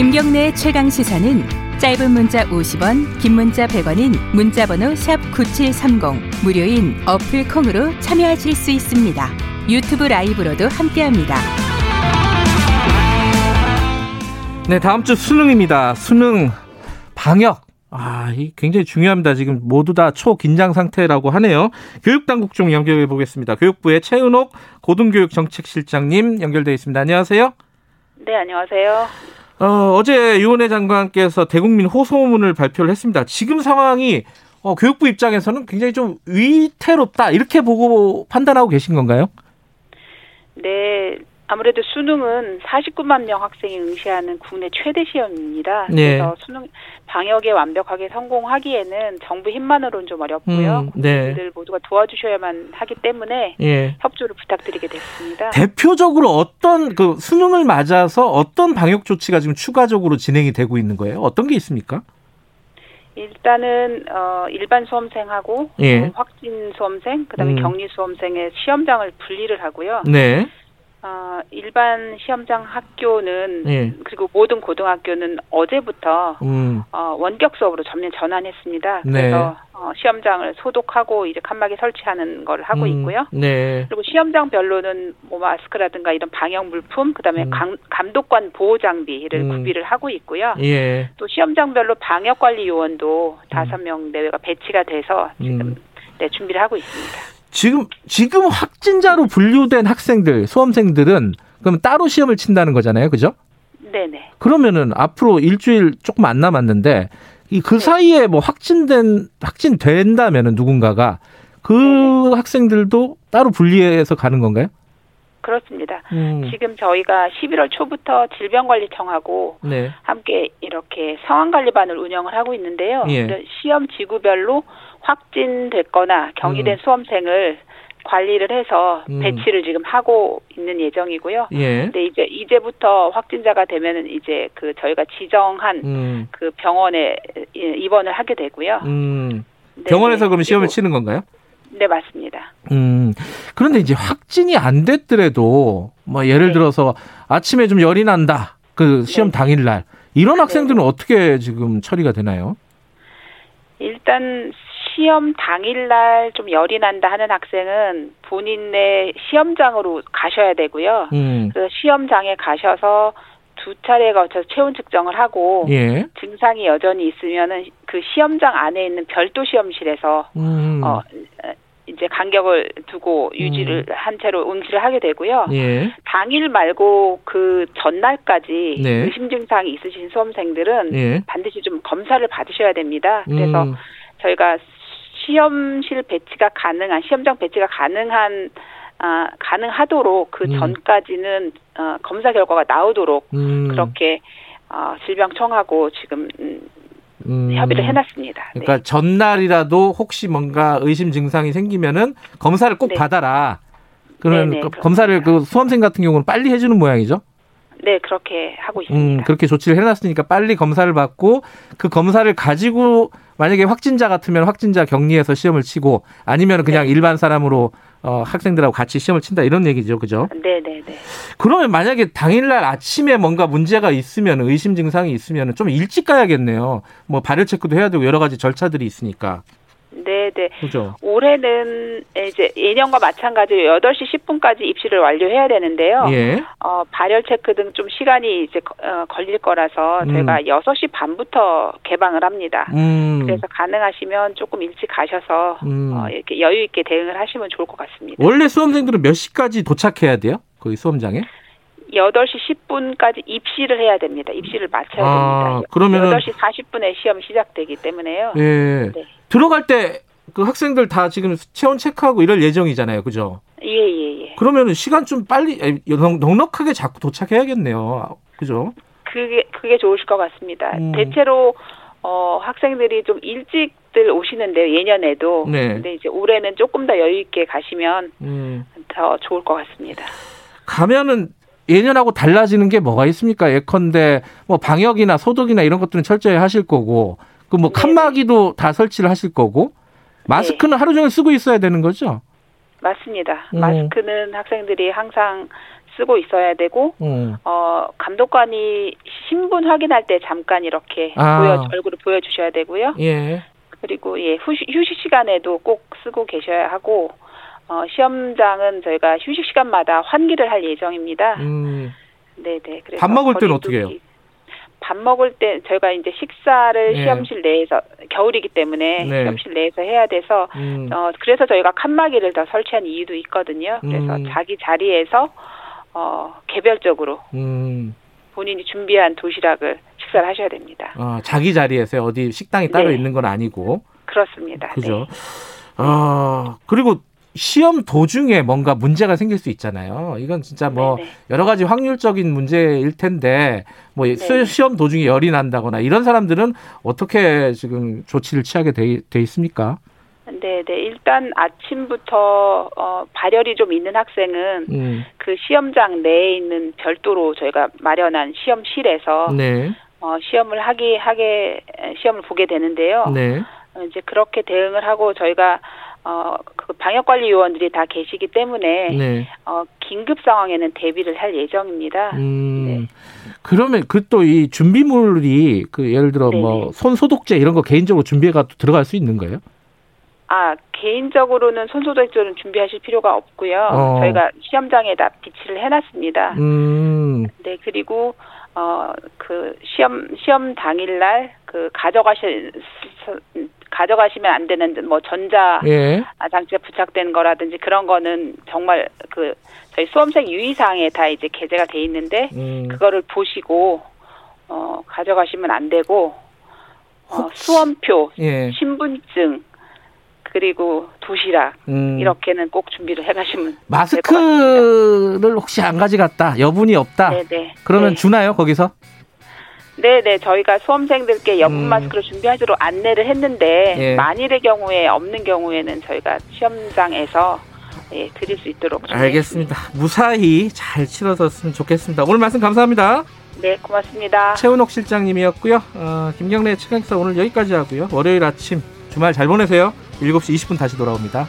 김경래 최강 시사는 짧은 문자 50원, 긴 문자 100원인 문자번호 샵 #9730 무료인 어플 콩으로 참여하실 수 있습니다. 유튜브 라이브로도 함께합니다. 네, 다음 주 수능입니다. 수능 방역. 아, 이 굉장히 중요합니다. 지금 모두 다 초긴장 상태라고 하네요. 교육당국 중 연결해 보겠습니다. 교육부의 최은옥 고등교육정책실장님 연결돼 있습니다. 안녕하세요. 네, 안녕하세요. 어, 어제 유은혜 장관께서 대국민 호소문을 발표를 했습니다. 지금 상황이 어, 교육부 입장에서는 굉장히 좀 위태롭다 이렇게 보고 판단하고 계신 건가요? 네, 아무래도 수능은 49만 명 학생이 응시하는 국내 최대 시험입니다. 네. 그래서 수능 방역에 완벽하게 성공하기에는 정부 힘만으로는 좀 어렵고요. 음, 네. 국민들 모두가 도와주셔야만 하기 때문에 예. 협조를 부탁드리게 됐습니다. 대표적으로 어떤 그 수능을 맞아서 어떤 방역 조치가 지금 추가적으로 진행이 되고 있는 거예요? 어떤 게 있습니까? 일단은 어, 일반 수험생하고 예. 어, 확진 수험생, 그다음에 음. 격리 수험생의 시험장을 분리를 하고요. 네. 어, 일반 시험장 학교는 예. 그리고 모든 고등학교는 어제부터 음. 어, 원격 수업으로 전면 전환했습니다. 네. 그래서 어, 시험장을 소독하고 이제 칸막이 설치하는 걸 하고 음, 있고요. 네. 그리고 시험장별로는 뭐 마스크라든가 이런 방역 물품, 그다음에 음. 감, 감독관 보호 장비를 음. 구비를 하고 있고요. 예. 또 시험장별로 방역 관리 요원도 다섯 명 내외가 배치가 돼서 지금 음. 네, 준비를 하고 있습니다. 지금 지금 확진자로 분류된 학생들, 수험생들은 그럼 따로 시험을 친다는 거잖아요. 그죠? 네네. 그러면은 앞으로 일주일 조금 안 남았는데 이그 네. 사이에 뭐 확진된 확진된다면은 누군가가 그 네. 학생들도 따로 분리해서 가는 건가요? 그렇습니다. 음. 지금 저희가 11월 초부터 질병관리청하고 네. 함께 이렇게 상황관리반을 운영을 하고 있는데요. 예. 시험 지구별로 확진됐거나 격리된 음. 수험생을 관리를 해서 음. 배치를 지금 하고 있는 예정이고요. 예. 근데 이제 이제부터 확진자가 되면은 이제 그 저희가 지정한 음. 그 병원에 입원을 하게 되고요. 음. 네, 병원에서 네. 그러면 시험을 치는 건가요? 네 맞습니다. 음. 그런데 이제 확진이 안 됐더라도 뭐 예를 네. 들어서 아침에 좀 열이 난다. 그 시험 네. 당일 날. 이런 네. 학생들은 어떻게 지금 처리가 되나요? 일단 시험 당일날 좀 열이 난다 하는 학생은 본인의 시험장으로 가셔야 되고요. 음. 그 시험장에 가셔서 두 차례 거쳐서 체온 측정을 하고 예. 증상이 여전히 있으면은 그 시험장 안에 있는 별도 시험실에서 음. 어 이제 간격을 두고 유지를 한 채로 응시를 하게 되고요. 예. 당일 말고 그 전날까지 네. 의심 증상이 있으신 수험생들은 예. 반드시 좀 검사를 받으셔야 됩니다. 그래서 음. 저희가 시험실 배치가 가능한 시험장 배치가 가능한 아, 가능하도록 그 음. 전까지는 어, 검사 결과가 나오도록 음. 그렇게 어, 질병청하고 지금 음, 음. 협의를 해놨습니다. 네. 그러니까 전날이라도 혹시 뭔가 의심 증상이 생기면은 검사를 꼭 네. 받아라. 그러면 네네, 그 그렇습니다. 검사를 그 수험생 같은 경우는 빨리 해주는 모양이죠. 네, 그렇게 하고 음, 있습니다. 그렇게 조치를 해놨으니까 빨리 검사를 받고 그 검사를 가지고 만약에 확진자 같으면 확진자 격리해서 시험을 치고 아니면 그냥 네. 일반 사람으로 어, 학생들하고 같이 시험을 친다 이런 얘기죠, 그죠? 네, 네, 네. 그러면 만약에 당일날 아침에 뭔가 문제가 있으면 의심 증상이 있으면 좀 일찍 가야겠네요. 뭐 발열 체크도 해야 되고 여러 가지 절차들이 있으니까. 네, 네. 그죠? 올해는 이제 예년과 마찬가지로 8시 10분까지 입시를 완료해야 되는데요. 예. 어, 발열 체크 등 좀 시간이 이제 거- 어, 걸릴 거라서 음. 저희가 6시 반부터 개방을 합니다. 음. 그래서 가능하시면 조금 일찍 가셔서 음. 어, 이렇게 여유 있게 대응을 하시면 좋을 것 같습니다. 원래 수험생들은 몇 시까지 도착해야 돼요? 거기 수험장에? 8시 10분까지 입시를 해야 됩니다. 입시를 마쳐야 아, 됩니다. 그러면은 8시 40분에 시험이 시작되기 때문에요. 예. 네. 들어갈 때 그 학생들 다 지금 체온 체크하고 이럴 예정이잖아요. 그죠? 예, 예, 예. 그러면은 시간 좀 빨리 넉- 넉넉하게 자꾸 도착해야겠네요. 그죠? 그게 그게 좋으실 것 같습니다. 음. 대체로 어, 학생들이 좀 일찍들 오시는데요. 예년에도. 네. 근데 이제 올해는 조금 더 여유 있게 가시면 음. 더 좋을 것 같습니다. 가면은 예년하고 달라지는 게 뭐가 있습니까? 예컨대 뭐 방역이나 소독이나 이런 것들은 철저히 하실 거고 그뭐 네네. 칸막이도 다 설치를 하실 거고 마스크는 하루 종일 쓰고 있어야 되는 거죠? 맞습니다. 음. 마스크는 학생들이 항상 쓰고 있어야 되고 음. 어 감독관이 신분 확인할 때 잠깐 이렇게 아. 보여 얼굴을 보여 주셔야 되고요. 예. 그리고 예 휴식, 휴식 시간에도 꼭 쓰고 계셔야 하고 어 시험장은 저희가 휴식 시간마다 환기를 할 예정입니다. 음. 네네. 그래서 밥 먹을 때는 어떻게 해요? 밥 먹을 때 저희가 이제 식사를 네. 시험실 내에서 겨울이기 때문에 네. 시험실 내에서 해야 돼서 음. 어 그래서 저희가 칸막이를 더 설치한 이유도 있거든요. 그래서 음. 자기 자리에서 어 개별적으로 음. 본인이 준비한 도시락을 식사를 하셔야 됩니다. 어, 자기 자리에서 어디 식당이 따로 네. 있는 건 아니고 그렇습니다. 그죠. 네. 어, 그리고 시험 도중에 뭔가 문제가 생길 수 있잖아요. 이건 진짜 뭐 네네. 여러 가지 확률적인 문제일 텐데 뭐 네네. 시험 도중에 열이 난다거나 이런 사람들은 어떻게 지금 조치를 취하게 돼, 돼 있습니까? 네, 네. 일단 아침부터 어, 발열이 좀 있는 학생은 음. 그 시험장 내에 있는 별도로 저희가 마련한 시험실에서 네. 어, 시험을 하기 하게 시험을 보게 되는데요. 네. 어, 이제 그렇게 대응을 하고 저희가 어, 그 방역관리 요원들이 다 계시기 때문에 네. 어, 긴급 상황에는 대비를 할 예정입니다. 음, 네. 그러면 그 또 이 준비물이 그 예를 들어 뭐 손소독제 이런 거 개인적으로 준비해가 들어갈 수 있는 거예요? 아 개인적으로는 손소독제는 준비하실 필요가 없고요. 어. 저희가 시험장에다 비치를 해놨습니다. 음. 네 그리고 어 그 시험 시험 당일 날 그 가져가실 가져가시면 안 되는 뭐 전자 예. 장치가 부착된 거라든지 그런 거는 정말 그 저희 수험생 유의사항에 다 이제 게재가 돼 있는데 음. 그거를 보시고 어 가져가시면 안 되고 어, 수험표, 예. 신분증 그리고 도시락 음. 이렇게는 꼭 준비를 해가시면 마스크를 혹시 안 가져갔다 여분이 없다 네네. 그러면 네. 주나요 거기서? 네네 저희가 수험생들께 여분 음. 마스크를 준비하도록 안내를 했는데 예. 만일의 경우에 없는 경우에는 저희가 시험장에서 예, 드릴 수 있도록 알겠습니다. 무사히 잘 치러졌으면 좋겠습니다. 오늘 말씀 감사합니다. 네, 고맙습니다. 최은옥 실장님이었고요. 어, 김경래 최강사 오늘 여기까지 하고요. 월요일 아침 주말 잘 보내세요. 7시 20분 다시 돌아옵니다.